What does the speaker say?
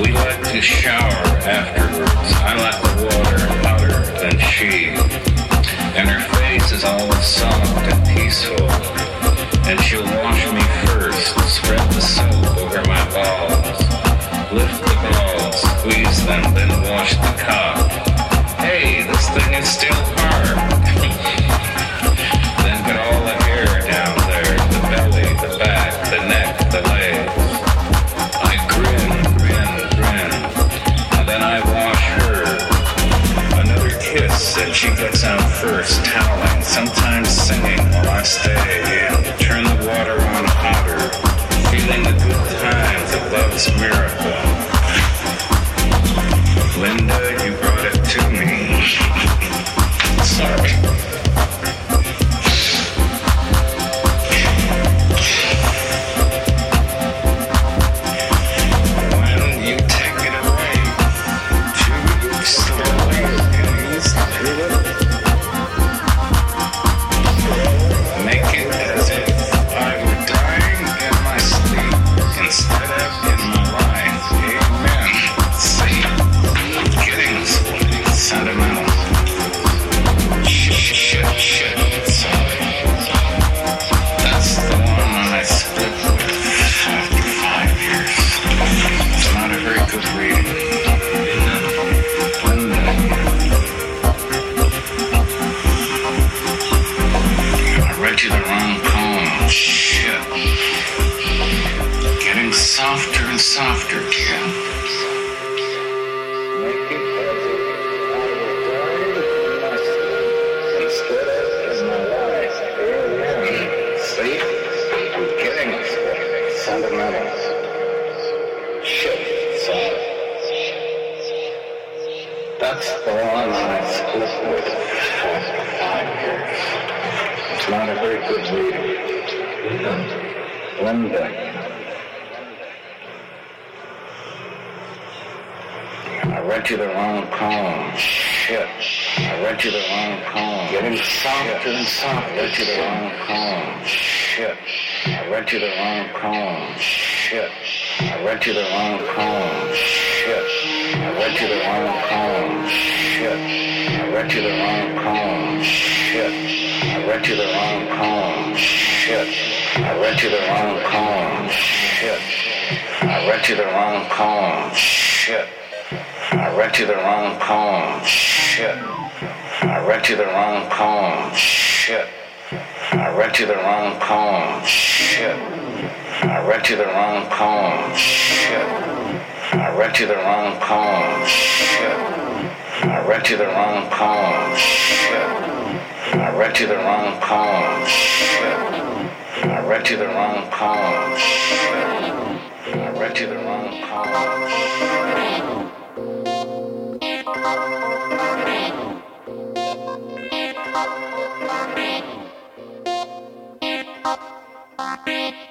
We like to shower afterwards. I like the water hotter than she. And her face is always soft and peaceful. And she'll wash me first, spread the soap over and she gets out first, toweling, sometimes singing while I stay in. Turn the water on hotter, feeling the good times of love's miracle. Getting sentimental. Shit. Sorry. That's the one I split with after five years. It's not a very good reading. Linda. I read you the wrong poem. Shit. I read you the wrong poem. Getting softer and softer. I read you the wrong poem. Shit. I read you the wrong poem. Shit. I read you the wrong poem. Shit. I read you the wrong poem. Shit. I read you the wrong poem. Shit. I read you the wrong poem. Shit. I read you the wrong poem. Shit. I read you the wrong poem. Shit. I read you the wrong poem. Shit. I read you the wrong poem. Shit. I read you the wrong poem. Shit. I read you the wrong poem. Shit. I read you the wrong poem. Shit. I read you the wrong poem. Shit. I read you the wrong poem. Shit. I read you the wrong poem. Shit. I read you the wrong poem. Thank you.